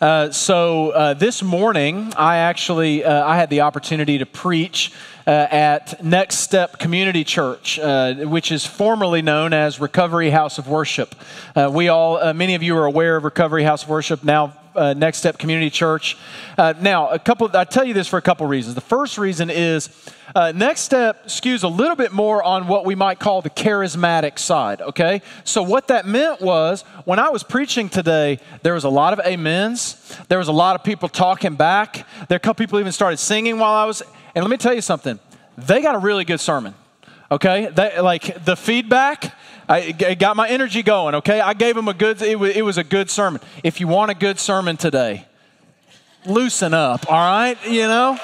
Uh, so uh, this morning, I actually uh, I had the opportunity to preach uh, at Next Step Community Church, uh, which is formerly known as Recovery House of Worship. We all, many of you are aware of Recovery House of Worship now. Next Step Community Church. now, a couple. I tell you this for a couple reasons. The first reason is uh, next step skews a little bit more on what we might call the charismatic side, okay? So, what that meant was when I was preaching today, there was a lot of amens, there was a lot of people talking back, there a couple people even started singing while I was, and let me tell you something, they got a really good sermon, okay? They, like the feedback, I, got my energy going, okay? I gave them a good, it was, it was a good sermon. If you want a good sermon today, loosen up, all right? You know?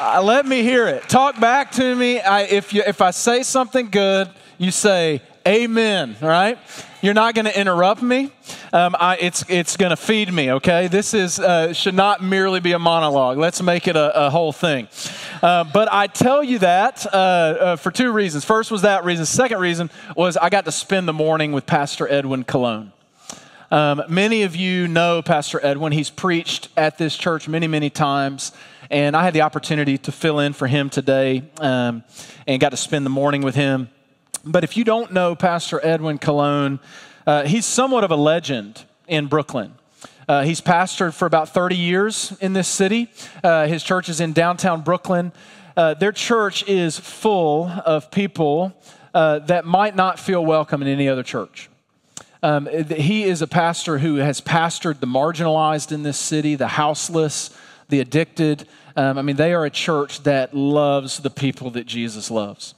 Uh, let me hear it. Talk back to me. I, if, you, if I say something good, you say, Amen, right? You're not going to interrupt me. Um, I, it's it's going to feed me, okay? This is uh, should not merely be a monologue. Let's make it a, a whole thing. Uh, but I tell you that uh, uh, for two reasons. First was that reason. Second reason was I got to spend the morning with Pastor Edwin Cologne. Um, many of you know Pastor Edwin. He's preached at this church many, many times and I had the opportunity to fill in for him today um, and got to spend the morning with him. But if you don't know Pastor Edwin Cologne, uh, he's somewhat of a legend in Brooklyn. Uh, he's pastored for about 30 years in this city. Uh, his church is in downtown Brooklyn. Uh, their church is full of people uh, that might not feel welcome in any other church. Um, he is a pastor who has pastored the marginalized in this city, the houseless, the addicted, um, I mean, they are a church that loves the people that Jesus loves.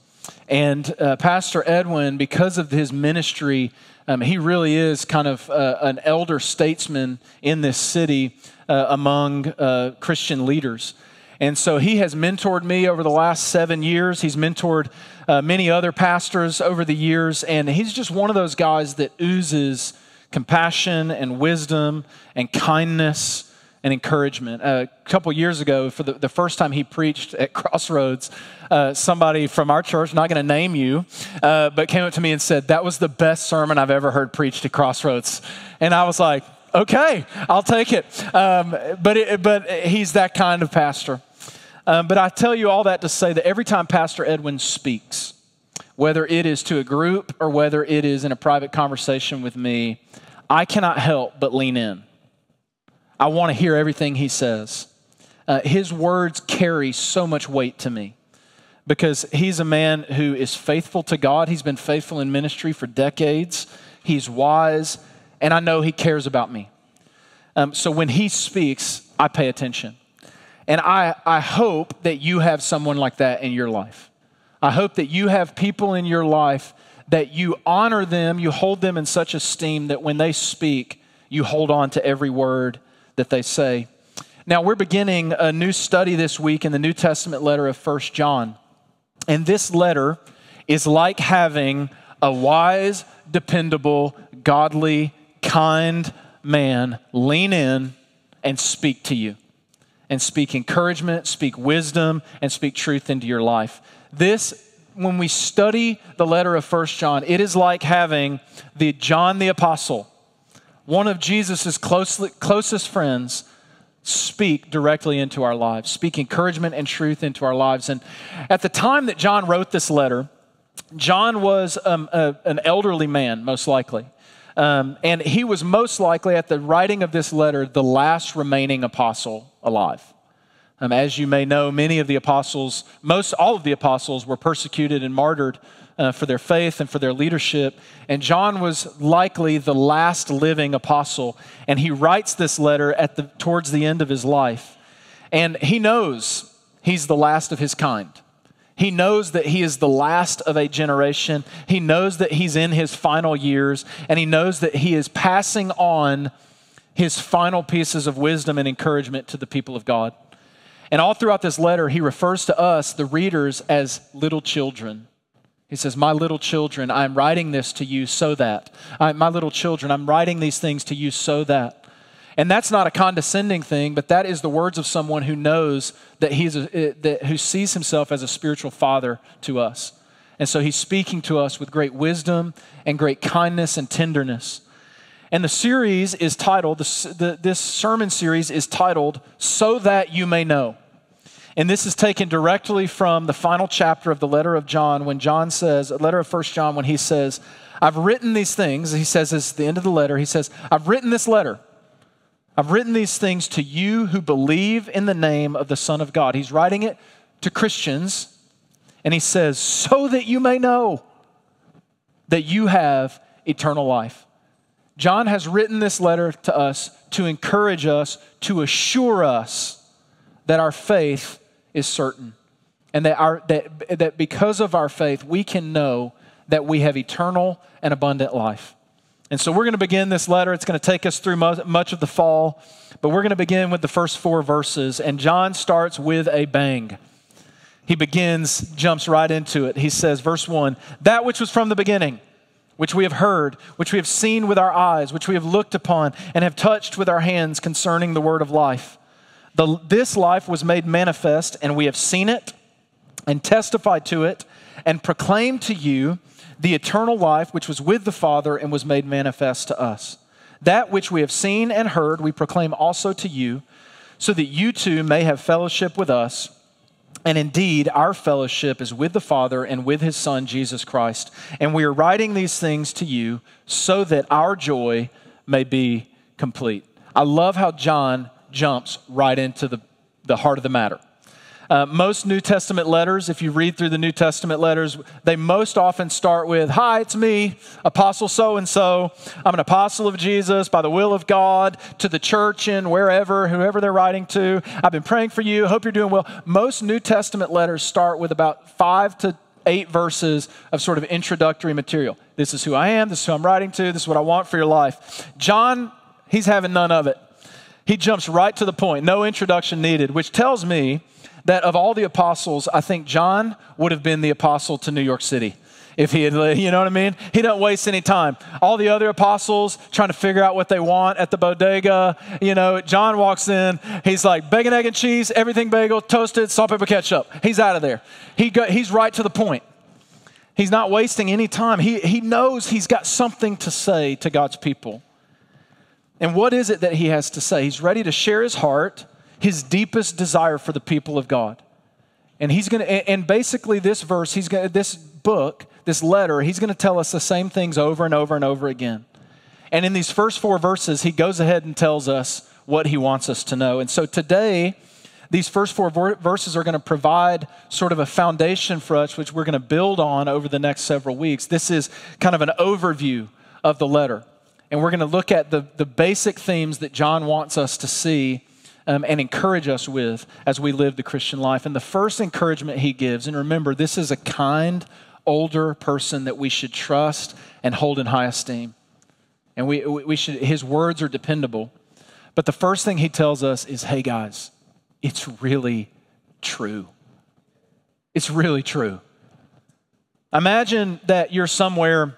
And uh, Pastor Edwin, because of his ministry, um, he really is kind of uh, an elder statesman in this city uh, among uh, Christian leaders. And so he has mentored me over the last seven years. He's mentored uh, many other pastors over the years. And he's just one of those guys that oozes compassion and wisdom and kindness and encouragement. A couple years ago, for the, the, first time he preached at Crossroads, uh, somebody from our church, not going to name you, uh, but came up to me and said, That was the best sermon I've ever heard preached at Crossroads. And I was like, Okay, I'll take it. Um, but, it, but he's that kind of pastor. Um, but I tell you all that to say that every time Pastor Edwin speaks, whether it is to a group or whether it is in a private conversation with me, I cannot help but lean in. I want to hear everything he says. Uh, his words carry so much weight to me because he's a man who is faithful to God. He's been faithful in ministry for decades. He's wise, and I know he cares about me. Um, so when he speaks, I pay attention. And I, I hope that you have someone like that in your life. I hope that you have people in your life that you honor them, you hold them in such esteem that when they speak, you hold on to every word that they say. Now, we're beginning a new study this week in the New Testament letter of First John. And this letter is like having a wise, dependable, godly, kind man lean in and speak to you and speak encouragement, speak wisdom, and speak truth into your life. This when we study the letter of First John, it is like having the John the apostle one of Jesus' closest friends, speak directly into our lives, speak encouragement and truth into our lives. And at the time that John wrote this letter, John was um, a, an elderly man, most likely. Um, and he was most likely, at the writing of this letter, the last remaining apostle alive. Um, as you may know, many of the apostles, most all of the apostles, were persecuted and martyred uh, for their faith and for their leadership. And John was likely the last living apostle. And he writes this letter at the, towards the end of his life. And he knows he's the last of his kind. He knows that he is the last of a generation. He knows that he's in his final years, and he knows that he is passing on his final pieces of wisdom and encouragement to the people of God. And all throughout this letter, he refers to us, the readers, as little children. He says, My little children, I'm writing this to you so that. I, my little children, I'm writing these things to you so that. And that's not a condescending thing, but that is the words of someone who knows that he's a, eh, that, who sees himself as a spiritual father to us. And so he's speaking to us with great wisdom and great kindness and tenderness. And the series is titled, the, the, this sermon series is titled, So That You May Know. And this is taken directly from the final chapter of the letter of John when John says, a letter of First John, when he says, I've written these things. He says this at the end of the letter. He says, I've written this letter. I've written these things to you who believe in the name of the Son of God. He's writing it to Christians, and he says, so that you may know that you have eternal life. John has written this letter to us to encourage us, to assure us that our faith is certain. And that, our, that, that because of our faith, we can know that we have eternal and abundant life. And so we're going to begin this letter. It's going to take us through much of the fall, but we're going to begin with the first four verses. And John starts with a bang. He begins, jumps right into it. He says, verse 1 That which was from the beginning, which we have heard, which we have seen with our eyes, which we have looked upon, and have touched with our hands concerning the word of life. The, this life was made manifest, and we have seen it and testified to it and proclaimed to you the eternal life which was with the Father and was made manifest to us. That which we have seen and heard, we proclaim also to you, so that you too may have fellowship with us. And indeed, our fellowship is with the Father and with his Son, Jesus Christ. And we are writing these things to you so that our joy may be complete. I love how John jumps right into the, the heart of the matter. Uh, most New Testament letters, if you read through the New Testament letters, they most often start with, Hi, it's me, Apostle so and so. I'm an apostle of Jesus by the will of God to the church in wherever, whoever they're writing to. I've been praying for you. Hope you're doing well. Most New Testament letters start with about five to eight verses of sort of introductory material. This is who I am. This is who I'm writing to. This is what I want for your life. John, he's having none of it. He jumps right to the point, no introduction needed, which tells me that of all the apostles, I think John would have been the apostle to New York City if he had, you know what I mean? He doesn't waste any time. All the other apostles trying to figure out what they want at the bodega, you know, John walks in, he's like, bacon, egg, and cheese, everything bagel, toasted, salt, pepper, ketchup. He's out of there. He go, he's right to the point. He's not wasting any time. He, he knows he's got something to say to God's people. And what is it that he has to say? He's ready to share his heart his deepest desire for the people of God. And he's going to, and basically this verse, he's going to, this book, this letter, he's going to tell us the same things over and over and over again. And in these first four verses, he goes ahead and tells us what he wants us to know. And so today, these first four verses are going to provide sort of a foundation for us, which we're going to build on over the next several weeks. This is kind of an overview of the letter. And we're going to look at the, the basic themes that John wants us to see um, and encourage us with as we live the Christian life. And the first encouragement he gives, and remember, this is a kind, older person that we should trust and hold in high esteem. And we, we should, his words are dependable. But the first thing he tells us is hey, guys, it's really true. It's really true. Imagine that you're somewhere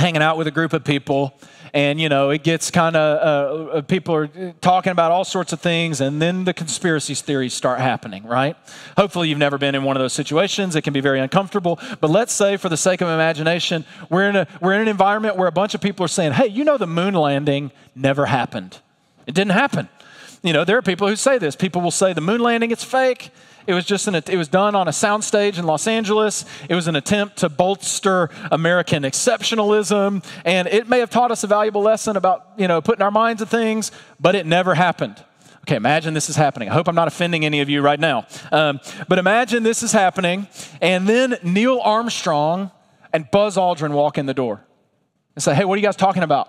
hanging out with a group of people and you know it gets kind of uh, uh, people are talking about all sorts of things and then the conspiracy theories start happening right? Hopefully you've never been in one of those situations. It can be very uncomfortable. But let's say for the sake of imagination we're in a we're in an environment where a bunch of people are saying hey you know the moon landing never happened. It didn't happen. You know there are people who say this. People will say the moon landing it's fake it was just an, it was done on a soundstage in Los Angeles. It was an attempt to bolster American exceptionalism, and it may have taught us a valuable lesson about you know putting our minds to things, but it never happened. Okay, imagine this is happening. I hope I'm not offending any of you right now. Um, but imagine this is happening, and then Neil Armstrong and Buzz Aldrin walk in the door and say, "Hey, what are you guys talking about?"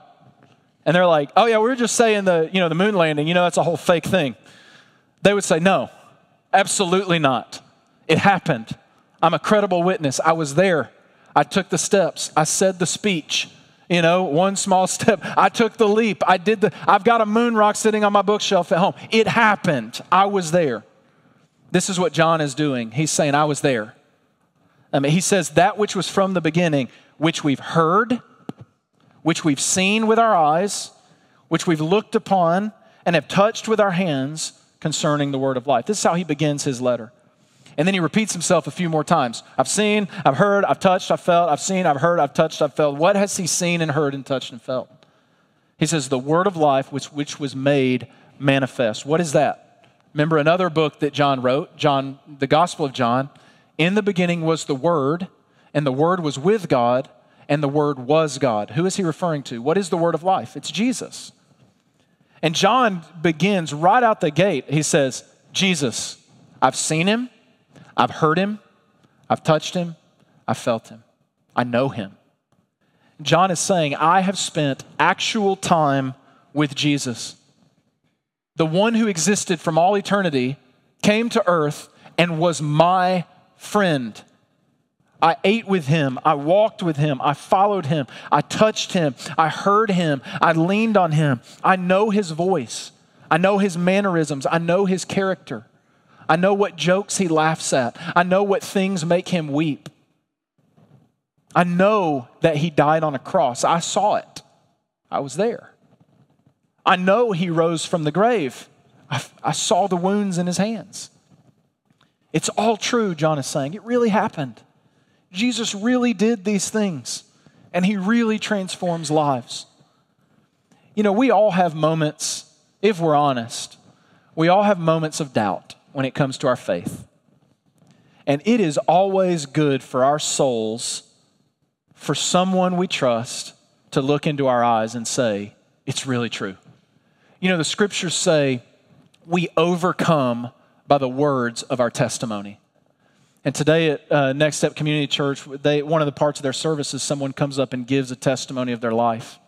And they're like, "Oh yeah, we were just saying the you know the moon landing. You know that's a whole fake thing." They would say, "No, Absolutely not. It happened. I'm a credible witness. I was there. I took the steps. I said the speech. You know, one small step. I took the leap. I did the, I've got a moon rock sitting on my bookshelf at home. It happened. I was there. This is what John is doing. He's saying, I was there. I mean, he says, that which was from the beginning, which we've heard, which we've seen with our eyes, which we've looked upon and have touched with our hands concerning the word of life. This is how he begins his letter. And then he repeats himself a few more times. I've seen, I've heard, I've touched, I've felt, I've seen, I've heard, I've touched, I've felt. What has he seen and heard and touched and felt? He says, the word of life which, which was made manifest. What is that? Remember another book that John wrote, John, the Gospel of John. In the beginning was the Word, and the Word was with God, and the Word was God. Who is he referring to? What is the Word of life? It's Jesus. And John begins right out the gate. He says, Jesus, I've seen him, I've heard him, I've touched him, I've felt him, I know him. John is saying, I have spent actual time with Jesus. The one who existed from all eternity came to earth and was my friend. I ate with him. I walked with him. I followed him. I touched him. I heard him. I leaned on him. I know his voice. I know his mannerisms. I know his character. I know what jokes he laughs at. I know what things make him weep. I know that he died on a cross. I saw it. I was there. I know he rose from the grave. I, I saw the wounds in his hands. It's all true, John is saying. It really happened. Jesus really did these things, and he really transforms lives. You know, we all have moments, if we're honest, we all have moments of doubt when it comes to our faith. And it is always good for our souls, for someone we trust, to look into our eyes and say, It's really true. You know, the scriptures say we overcome by the words of our testimony. And today at uh, Next Step Community Church, they, one of the parts of their service is someone comes up and gives a testimony of their life.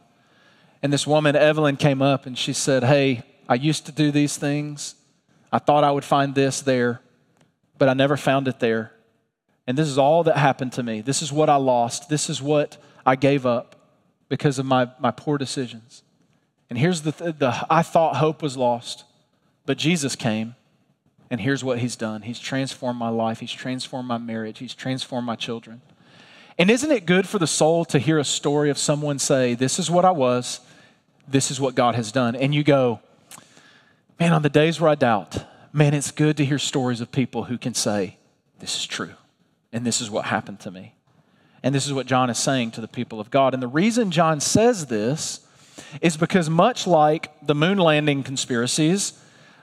And this woman, Evelyn, came up and she said, Hey, I used to do these things. I thought I would find this there, but I never found it there. And this is all that happened to me. This is what I lost. This is what I gave up because of my, my poor decisions. And here's the, the I thought hope was lost, but Jesus came and here's what he's done He's transformed my life, he's transformed my marriage, he's transformed my children. And isn't it good for the soul to hear a story of someone say, This is what I was, this is what God has done? And you go, Man, on the days where I doubt, man, it's good to hear stories of people who can say, This is true, and this is what happened to me. And this is what John is saying to the people of God. And the reason John says this is because, much like the moon landing conspiracies,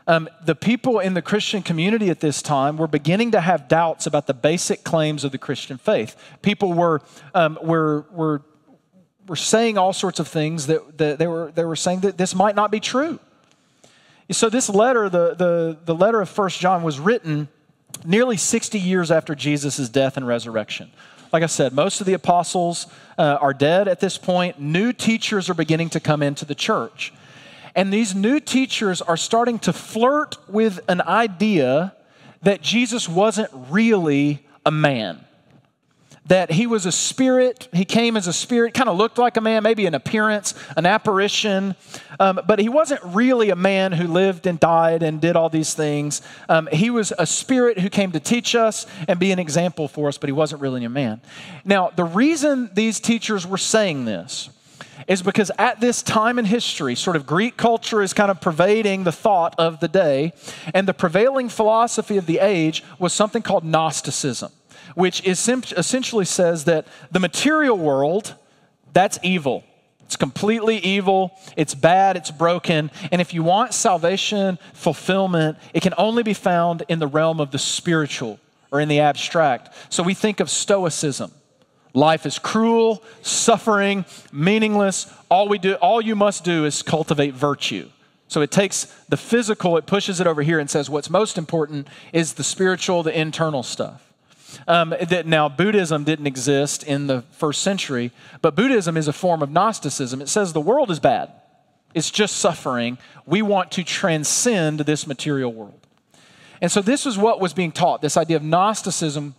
um, the people in the Christian community at this time were beginning to have doubts about the basic claims of the Christian faith. People were, um, were, were, were saying all sorts of things that, that they, were, they were saying that this might not be true. So, this letter, the, the, the letter of First John, was written nearly 60 years after Jesus' death and resurrection. Like I said, most of the apostles uh, are dead at this point. New teachers are beginning to come into the church. And these new teachers are starting to flirt with an idea that Jesus wasn't really a man. That he was a spirit, he came as a spirit, kind of looked like a man, maybe an appearance, an apparition, um, but he wasn't really a man who lived and died and did all these things. Um, he was a spirit who came to teach us and be an example for us, but he wasn't really a man. Now, the reason these teachers were saying this is because at this time in history, sort of Greek culture is kind of pervading the thought of the day, and the prevailing philosophy of the age was something called Gnosticism, which is essentially says that the material world, that's evil. It's completely evil, it's bad, it's broken, and if you want salvation, fulfillment, it can only be found in the realm of the spiritual or in the abstract. So we think of Stoicism Life is cruel, suffering, meaningless. All we do, all you must do is cultivate virtue. So it takes the physical, it pushes it over here and says what's most important is the spiritual, the internal stuff. Um, that now Buddhism didn't exist in the first century, but Buddhism is a form of Gnosticism. It says the world is bad, it's just suffering. We want to transcend this material world. And so this is what was being taught this idea of Gnosticism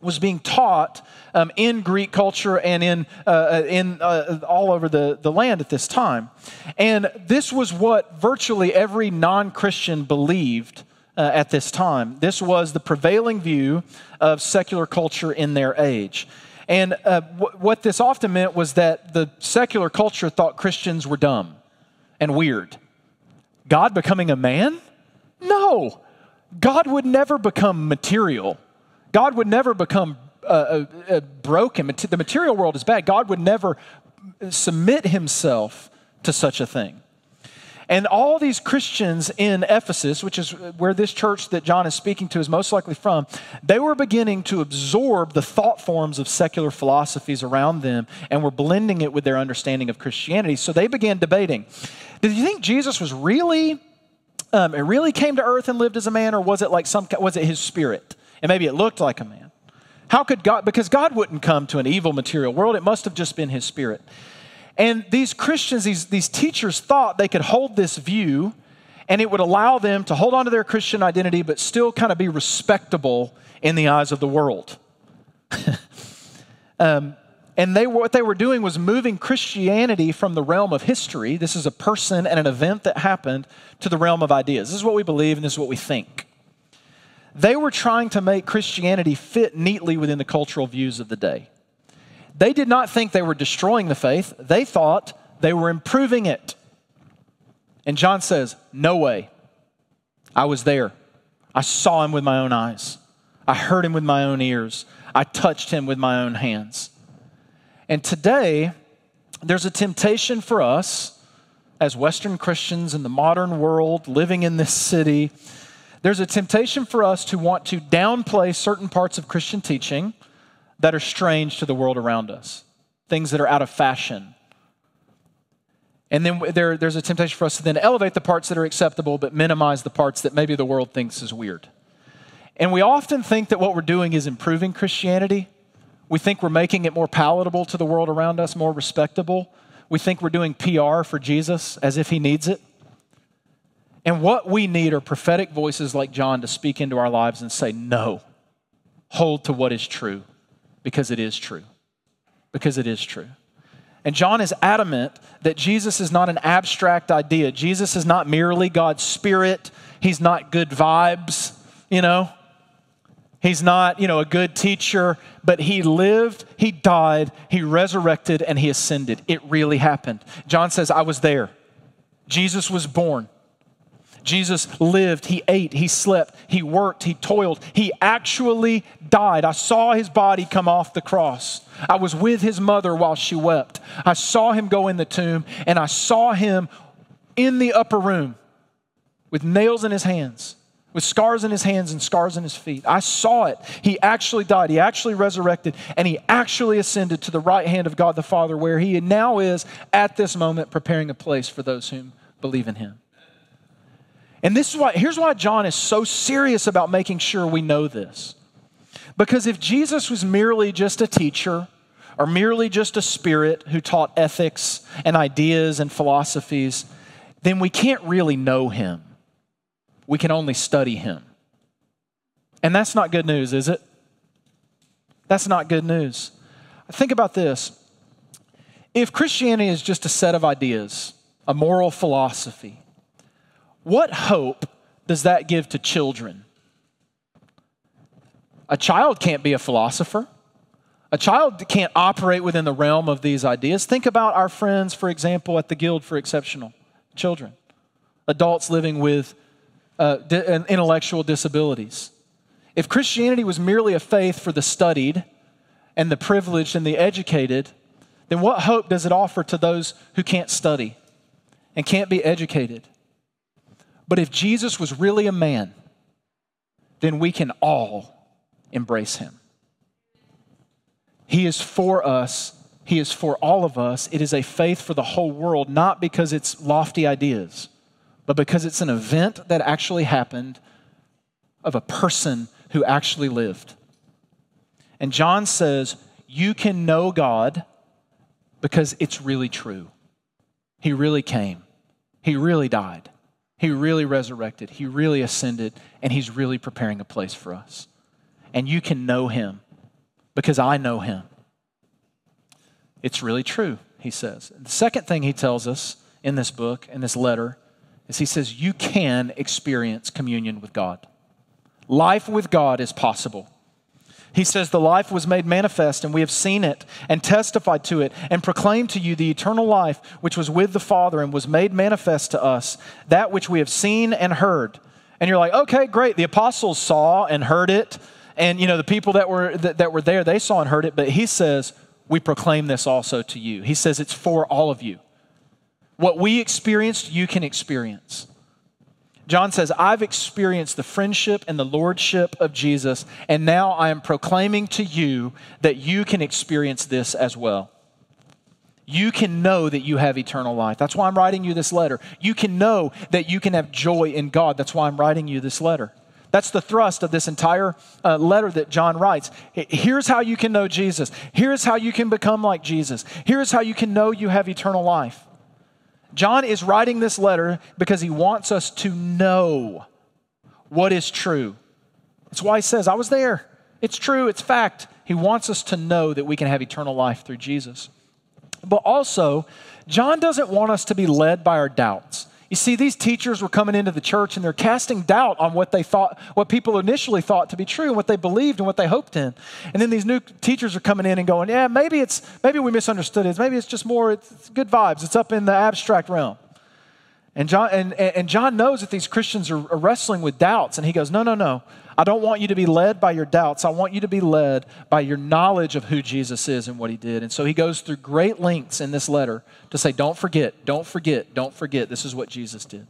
was being taught um, in Greek culture and in, uh, uh, in uh, all over the, the land at this time. And this was what virtually every non Christian believed uh, at this time. This was the prevailing view of secular culture in their age. And uh, w- what this often meant was that the secular culture thought Christians were dumb and weird. God becoming a man? No. God would never become material God would never become uh, uh, uh broken. The material world is bad. God would never submit himself to such a thing. And all these Christians in Ephesus, which is where this church that John is speaking to is most likely from, they were beginning to absorb the thought forms of secular philosophies around them and were blending it with their understanding of Christianity. So they began debating Did you think Jesus was really, um, it really came to earth and lived as a man, or was it like some, was it his spirit? And maybe it looked like a man. How could God, because God wouldn't come to an evil material world, it must have just been his spirit. And these Christians, these, these teachers thought they could hold this view and it would allow them to hold on to their Christian identity but still kind of be respectable in the eyes of the world. um, and they, what they were doing was moving Christianity from the realm of history, this is a person and an event that happened, to the realm of ideas. This is what we believe and this is what we think. They were trying to make Christianity fit neatly within the cultural views of the day. They did not think they were destroying the faith, they thought they were improving it. And John says, No way. I was there. I saw him with my own eyes. I heard him with my own ears. I touched him with my own hands. And today, there's a temptation for us as Western Christians in the modern world, living in this city, there's a temptation for us to want to downplay certain parts of Christian teaching that are strange to the world around us, things that are out of fashion. And then there, there's a temptation for us to then elevate the parts that are acceptable, but minimize the parts that maybe the world thinks is weird. And we often think that what we're doing is improving Christianity. We think we're making it more palatable to the world around us, more respectable. We think we're doing PR for Jesus as if he needs it. And what we need are prophetic voices like John to speak into our lives and say, No, hold to what is true because it is true. Because it is true. And John is adamant that Jesus is not an abstract idea. Jesus is not merely God's spirit. He's not good vibes, you know. He's not, you know, a good teacher, but he lived, he died, he resurrected, and he ascended. It really happened. John says, I was there. Jesus was born. Jesus lived, he ate, he slept, he worked, he toiled. He actually died. I saw his body come off the cross. I was with his mother while she wept. I saw him go in the tomb, and I saw him in the upper room with nails in his hands, with scars in his hands and scars in his feet. I saw it. He actually died. He actually resurrected, and he actually ascended to the right hand of God the Father, where he now is at this moment preparing a place for those whom believe in him. And this is why, here's why John is so serious about making sure we know this. Because if Jesus was merely just a teacher, or merely just a spirit who taught ethics and ideas and philosophies, then we can't really know him. We can only study him. And that's not good news, is it? That's not good news. Think about this. If Christianity is just a set of ideas, a moral philosophy, what hope does that give to children? A child can't be a philosopher. A child can't operate within the realm of these ideas. Think about our friends, for example, at the Guild for Exceptional Children, adults living with uh, intellectual disabilities. If Christianity was merely a faith for the studied and the privileged and the educated, then what hope does it offer to those who can't study and can't be educated? But if Jesus was really a man, then we can all embrace him. He is for us, He is for all of us. It is a faith for the whole world, not because it's lofty ideas, but because it's an event that actually happened of a person who actually lived. And John says, You can know God because it's really true. He really came, He really died. He really resurrected, He really ascended, and He's really preparing a place for us. And you can know Him because I know Him. It's really true, He says. The second thing He tells us in this book, in this letter, is He says, You can experience communion with God. Life with God is possible. He says, The life was made manifest, and we have seen it, and testified to it, and proclaimed to you the eternal life which was with the Father and was made manifest to us, that which we have seen and heard. And you're like, okay, great. The apostles saw and heard it, and you know, the people that were that, that were there, they saw and heard it, but he says, We proclaim this also to you. He says it's for all of you. What we experienced, you can experience. John says, I've experienced the friendship and the lordship of Jesus, and now I am proclaiming to you that you can experience this as well. You can know that you have eternal life. That's why I'm writing you this letter. You can know that you can have joy in God. That's why I'm writing you this letter. That's the thrust of this entire uh, letter that John writes. Here's how you can know Jesus. Here's how you can become like Jesus. Here's how you can know you have eternal life. John is writing this letter because he wants us to know what is true. That's why he says, I was there. It's true, it's fact. He wants us to know that we can have eternal life through Jesus. But also, John doesn't want us to be led by our doubts. You see, these teachers were coming into the church and they're casting doubt on what they thought, what people initially thought to be true and what they believed and what they hoped in. And then these new teachers are coming in and going, yeah, maybe it's, maybe we misunderstood it. Maybe it's just more, it's good vibes. It's up in the abstract realm. And John, and, and John knows that these Christians are wrestling with doubts, and he goes, No, no, no. I don't want you to be led by your doubts. I want you to be led by your knowledge of who Jesus is and what he did. And so he goes through great lengths in this letter to say, Don't forget, don't forget, don't forget. This is what Jesus did.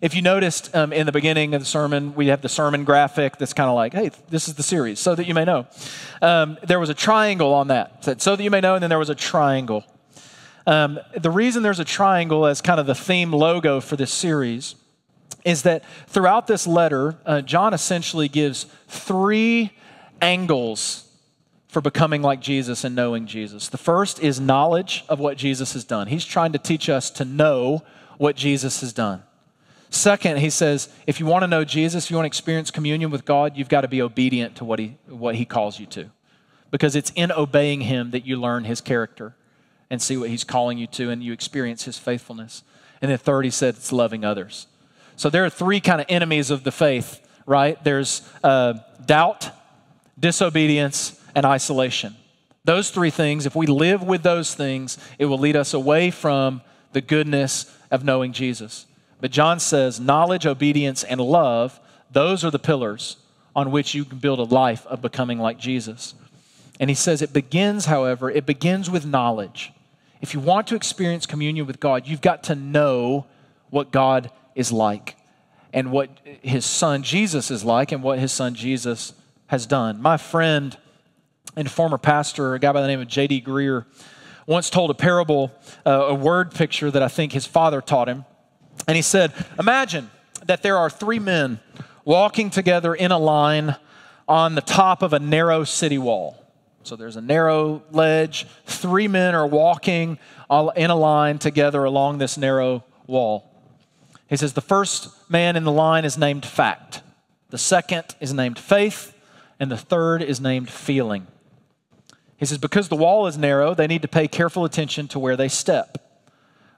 If you noticed um, in the beginning of the sermon, we have the sermon graphic that's kind of like, hey, this is the series, so that you may know. Um, there was a triangle on that, said, so that you may know, and then there was a triangle. Um, the reason there's a triangle as kind of the theme logo for this series is that throughout this letter, uh, John essentially gives three angles for becoming like Jesus and knowing Jesus. The first is knowledge of what Jesus has done. He's trying to teach us to know what Jesus has done. Second, he says, if you want to know Jesus, if you want to experience communion with God, you've got to be obedient to what he, what he calls you to. Because it's in obeying him that you learn his character and see what he's calling you to and you experience his faithfulness. And then third, he said it's loving others. So there are three kind of enemies of the faith, right? There's uh, doubt, disobedience, and isolation. Those three things, if we live with those things, it will lead us away from the goodness of knowing Jesus. But John says knowledge, obedience, and love, those are the pillars on which you can build a life of becoming like Jesus. And he says it begins, however, it begins with knowledge. If you want to experience communion with God, you've got to know what God is like and what his son Jesus is like and what his son Jesus has done. My friend and former pastor, a guy by the name of J.D. Greear, once told a parable, uh, a word picture that I think his father taught him. And he said, Imagine that there are three men walking together in a line on the top of a narrow city wall. So there's a narrow ledge. Three men are walking in a line together along this narrow wall. He says the first man in the line is named fact, the second is named faith, and the third is named feeling. He says because the wall is narrow, they need to pay careful attention to where they step.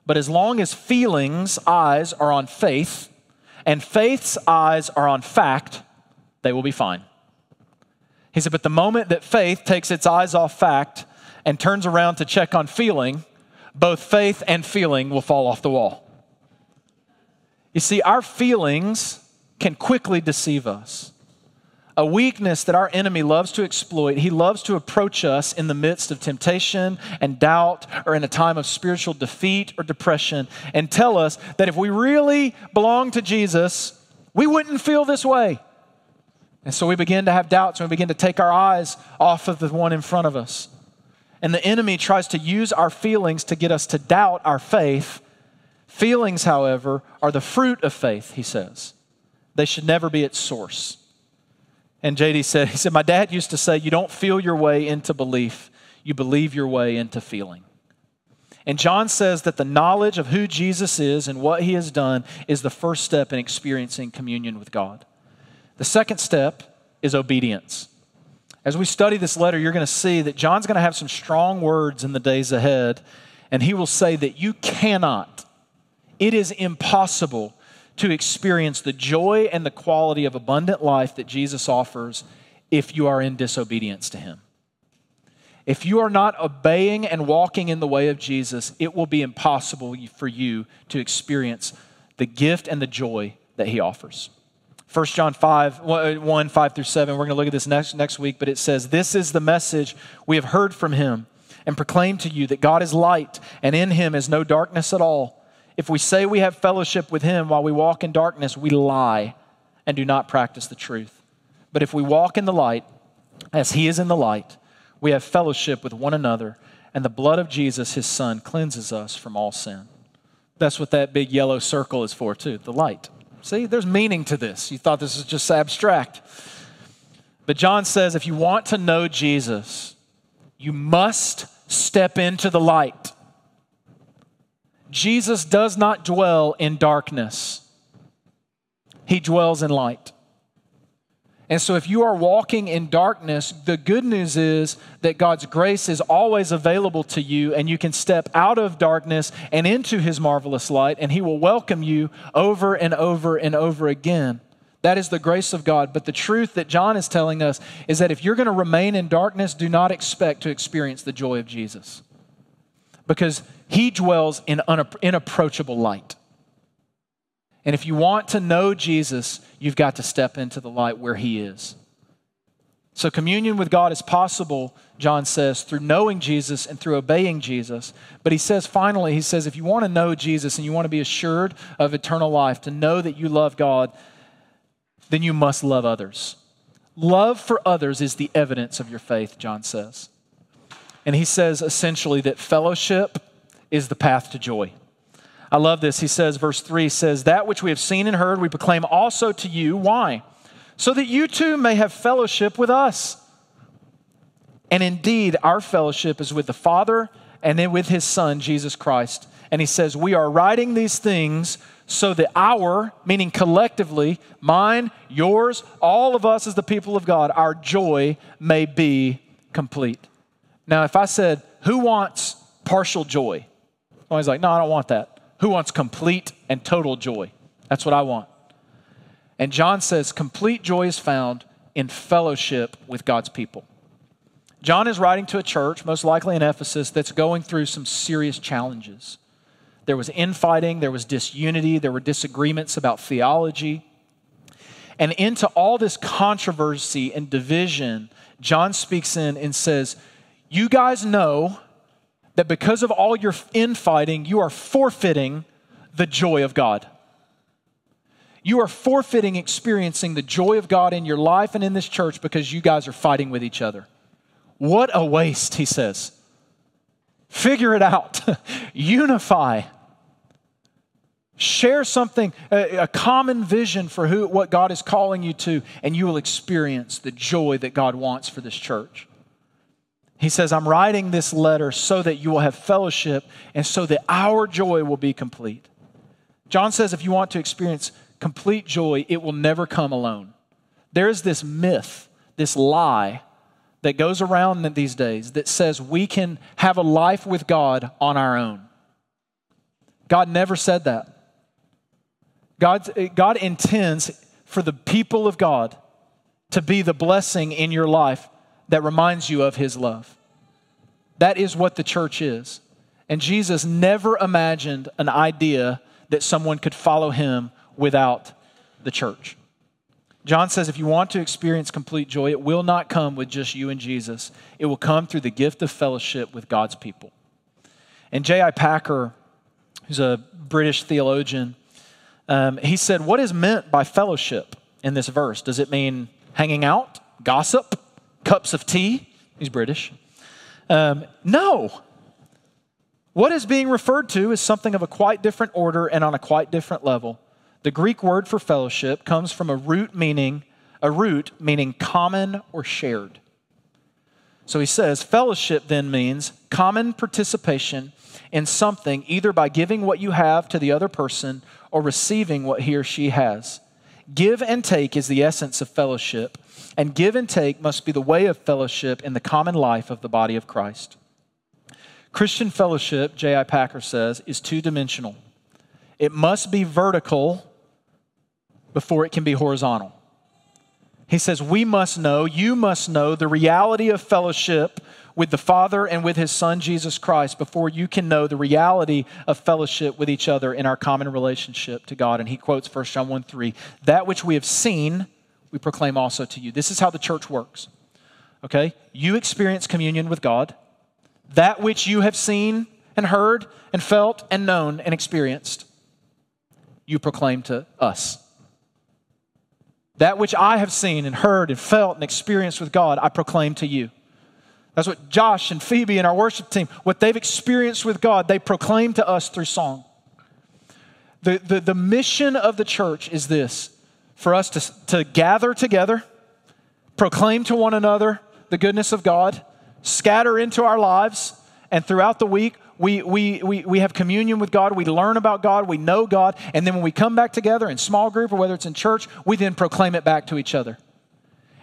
But as long as feelings' eyes are on faith and faith's eyes are on fact, they will be fine. He said, but the moment that faith takes its eyes off fact and turns around to check on feeling, both faith and feeling will fall off the wall. You see, our feelings can quickly deceive us. A weakness that our enemy loves to exploit. He loves to approach us in the midst of temptation and doubt or in a time of spiritual defeat or depression and tell us that if we really belong to Jesus, we wouldn't feel this way. And so we begin to have doubts and we begin to take our eyes off of the one in front of us. And the enemy tries to use our feelings to get us to doubt our faith Feelings, however, are the fruit of faith, he says. They should never be its source. And JD said, he said, My dad used to say, You don't feel your way into belief, you believe your way into feeling. And John says that the knowledge of who Jesus is and what he has done is the first step in experiencing communion with God. The second step is obedience. As we study this letter, you're going to see that John's going to have some strong words in the days ahead, and he will say that you cannot it is impossible to experience the joy and the quality of abundant life that Jesus offers if you are in disobedience to Him. If you are not obeying and walking in the way of Jesus, it will be impossible for you to experience the gift and the joy that He offers. 1 John 5, 1, 5 through 7, we're going to look at this next, next week, but it says, This is the message we have heard from Him and proclaim to you that God is light, and in him is no darkness at all. If we say we have fellowship with him while we walk in darkness, we lie and do not practice the truth. But if we walk in the light, as he is in the light, we have fellowship with one another, and the blood of Jesus, his son, cleanses us from all sin. That's what that big yellow circle is for, too the light. See, there's meaning to this. You thought this was just abstract. But John says if you want to know Jesus, you must step into the light. Jesus does not dwell in darkness, he dwells in light. And so, if you are walking in darkness, the good news is that God's grace is always available to you, and you can step out of darkness and into His marvelous light, and He will welcome you over and over and over again. That is the grace of God. But the truth that John is telling us is that if you're going to remain in darkness, do not expect to experience the joy of Jesus because he dwells in inapproachable light. And if you want to know Jesus, you've got to step into the light where he is. So, communion with God is possible, John says, through knowing Jesus and through obeying Jesus. But he says, finally, he says, if you want to know Jesus and you want to be assured of eternal life, to know that you love God, then you must love others. Love for others is the evidence of your faith, John says. And he says essentially that fellowship is the path to joy. I love this. He says, verse 3 says, That which we have seen and heard, we proclaim also to you. Why? So that you too may have fellowship with us. And indeed, our fellowship is with the Father and then with his Son, Jesus Christ. And he says, We are writing these things so that our, meaning collectively, mine, yours, all of us as the people of God, our joy may be complete. Now, if I said, Who wants partial joy? He's like, No, I don't want that. Who wants complete and total joy? That's what I want. And John says, Complete joy is found in fellowship with God's people. John is writing to a church, most likely in Ephesus, that's going through some serious challenges. There was infighting, there was disunity, there were disagreements about theology. And into all this controversy and division, John speaks in and says, You guys know that because of all your infighting, you are forfeiting the joy of God. You are forfeiting experiencing the joy of God in your life and in this church because you guys are fighting with each other. What a waste, he says. Figure it out. Unify. Share something, a, a, common vision for who, what God is calling you to, and you will experience the joy that God wants for this church. He says, I'm writing this letter so that you will have fellowship and so that our joy will be complete. John says, if you want to experience complete joy, it will never come alone. There is this myth, this lie that goes around these days that says we can have a life with God on our own. God never said that. God, God intends for the people of God to be the blessing in your life that reminds you of His love. That is what the church is. And Jesus never imagined an idea that someone could follow Him without the church. John says if you want to experience complete joy, it will not come with just you and Jesus. It will come through the gift of fellowship with God's people. And J.I. Packer, who's a British theologian, um, he said, What is meant by fellowship in this verse? Does it mean hanging out, gossip, cups of tea? He's British. Um, no. What is being referred to is something of a quite different order and on a quite different level. The Greek word for fellowship comes from a root meaning a root meaning common or shared. So he says fellowship then means common participation in something either by giving what you have to the other person or receiving what he or she has. Give and take is the essence of fellowship, and give and take must be the way of fellowship in the common life of the body of Christ. Christian fellowship, J.I. Packer says, is two dimensional. It must be vertical before it can be horizontal. He says, We must know, you must know the reality of fellowship with the Father and with His Son, Jesus Christ, before you can know the reality of fellowship with each other in our common relationship to God. And he quotes 1 John 1 3 That which we have seen, we proclaim also to you. This is how the church works. Okay? You experience communion with God. that which you have seen and heard and felt and known and experienced, you proclaim to us. That which I have seen and heard and felt and experienced with God, I proclaim to you. That's what Josh and Phoebe and our worship team, what they've experienced with God, they proclaim to us through song. The, the, the mission of the church is this for us to, to gather together, proclaim to one another the goodness of God, scatter into our lives, and throughout the week, we, we, we, we have communion with God, we learn about God, we know God, and then when we come back together in small group or whether it's in church, we then proclaim it back to each other.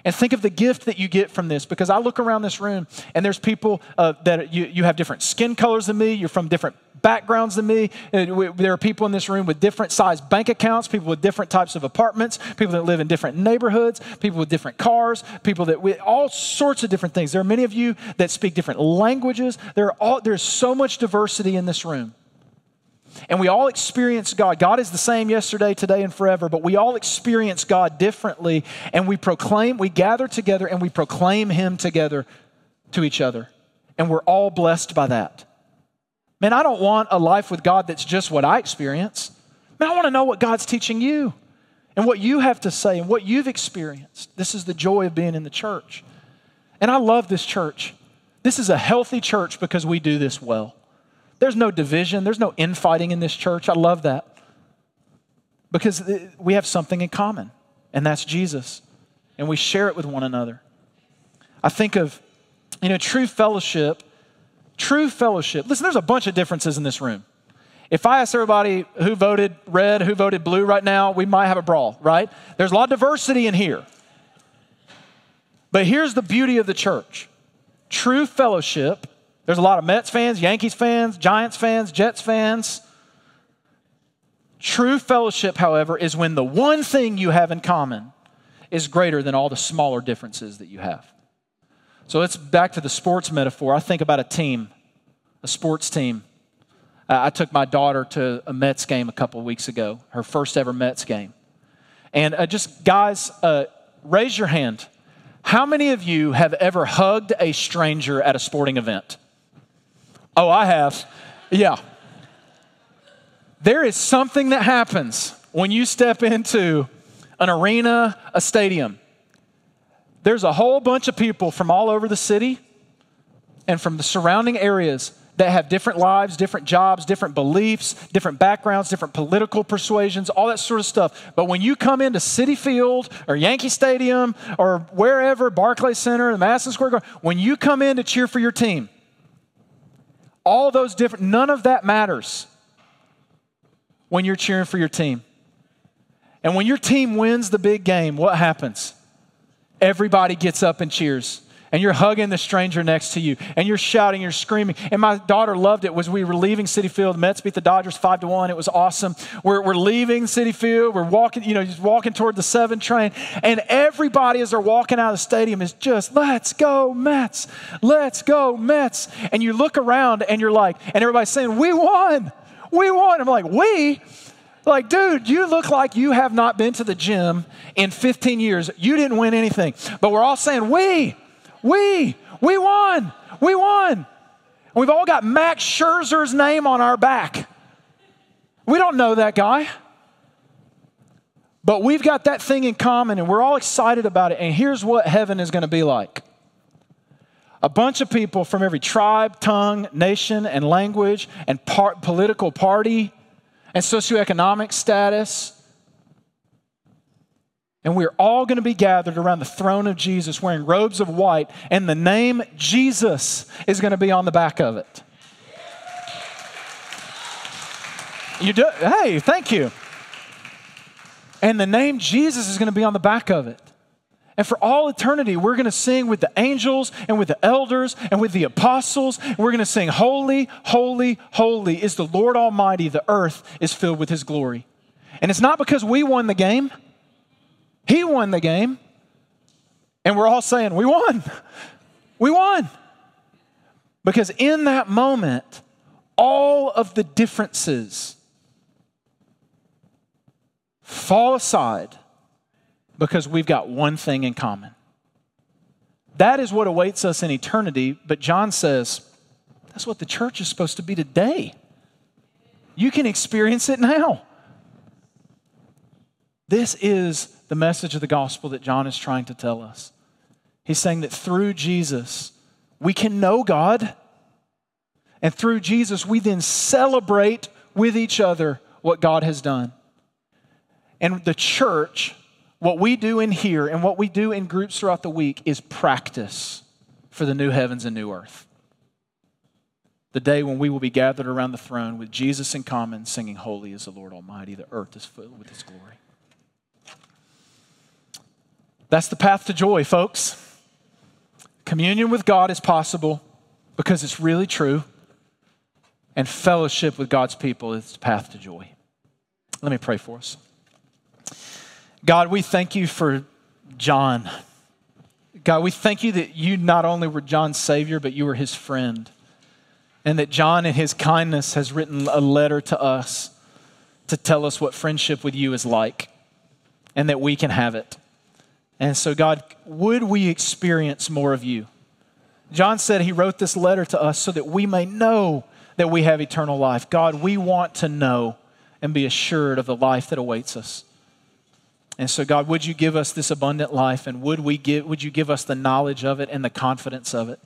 And think of the gift that you get from this because I look around this room and there's people uh, that you, you have different skin colors than me, you're from different backgrounds than me. There are people in this room with different sized bank accounts, people with different types of apartments, people that live in different neighborhoods, people with different cars, people that with all sorts of different things. There are many of you that speak different languages. There are all, there's so much diversity in this room. And we all experience God. God is the same yesterday, today, and forever, but we all experience God differently. And we proclaim, we gather together and we proclaim Him together to each other. And we're all blessed by that. Man, I don't want a life with God that's just what I experience. Man, I want to know what God's teaching you and what you have to say and what you've experienced. This is the joy of being in the church. And I love this church. This is a healthy church because we do this well. There's no division, there's no infighting in this church. I love that because we have something in common, and that's Jesus. And we share it with one another. I think of, you know, true fellowship True fellowship. Listen, there's a bunch of differences in this room. If I ask everybody who voted red, who voted blue right now, we might have a brawl, right? There's a lot of diversity in here. But here's the beauty of the church true fellowship. There's a lot of Mets fans, Yankees fans, Giants fans, Jets fans. True fellowship, however, is when the one thing you have in common is greater than all the smaller differences that you have. So let's back to the sports metaphor. I think about a team, a sports team. Uh, I took my daughter to a Mets game a couple weeks ago, her first ever Mets game. And uh, just, guys, uh, raise your hand. How many of you have ever hugged a stranger at a sporting event? Oh, I have. Yeah. There is something that happens when you step into an arena, a stadium there's a whole bunch of people from all over the city and from the surrounding areas that have different lives, different jobs, different beliefs, different backgrounds, different political persuasions, all that sort of stuff. But when you come into Citi Field or Yankee Stadium or wherever, Barclay Center, the Madison Square Garden, when you come in to cheer for your team, all those different, none of that matters when you're cheering for your team. And when your team wins the big game, what happens? Everybody gets up and cheers. And you're hugging the stranger next to you. And you're shouting you're screaming. And my daughter loved it. Was we were leaving Citi Field mets beat the dodgers five to one. It was awesome. We're, we're leaving Citi Field. We're walking you know just walking toward the seven train. And everybody as they're walking out of the stadium is just let's go mets. Let's go mets. And you look around and you're like and everybody's saying we won. We won. I'm like we like, dude, you look like you have not been to the gym in 15 years. You didn't win anything. But we're all saying, we, we, we won, we won. we've all got Max Scherzer's name on our back. We don't know that guy. But we've got that thing in common and we're all excited about it. And here's what heaven is going to be like a bunch of people from every tribe, tongue, nation, and language and part, political party and socioeconomic status. And we're all going to be gathered around the throne of Jesus wearing robes of white, and the name Jesus is going to be on the back of it. You do, hey, thank you. And the name Jesus is going to be on the back of it. And for all eternity, we're going to sing with the angels and with the elders and with the apostles. We're going to sing, Holy, holy, holy is the Lord Almighty. The earth is filled with his glory. And it's not because we won the game, he won the game. And we're all saying, We won. We won. Because in that moment, all of the differences fall aside because we've got one thing in common. That is what awaits us in eternity, but John says That's what the church is supposed to be today. You can experience it now. This is the message of the gospel that John is trying to tell us. He's saying that through Jesus, we can know God. And through Jesus, we then celebrate with each other what God has done. And the church, what we do in here and what we do in groups throughout the week is practice for the new heavens and new earth. The day when we will be gathered around the throne with Jesus in common, singing, Holy is the Lord Almighty. The earth is filled with His glory. That's the path to joy, folks. Communion with God is possible because it's really true, and fellowship with God's people is the path to joy. Let me pray for us. God, we thank you for John. God, we thank you that you not only were John's Savior, but you were his friend. And that John, in his kindness, has written a letter to us to tell us what friendship with you is like and that we can have it. And so, God, would we experience more of you? John said he wrote this letter to us so that we may know that we have eternal life. God, we want to know and be assured of the life that awaits us. And so, God, would you give us this abundant life and would, we give, would you give us the knowledge of it and the confidence of it?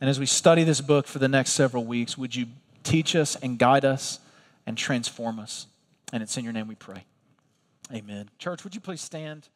And as we study this book for the next several weeks, would you teach us and guide us and transform us? And it's in your name we pray. Amen. Church, would you please stand?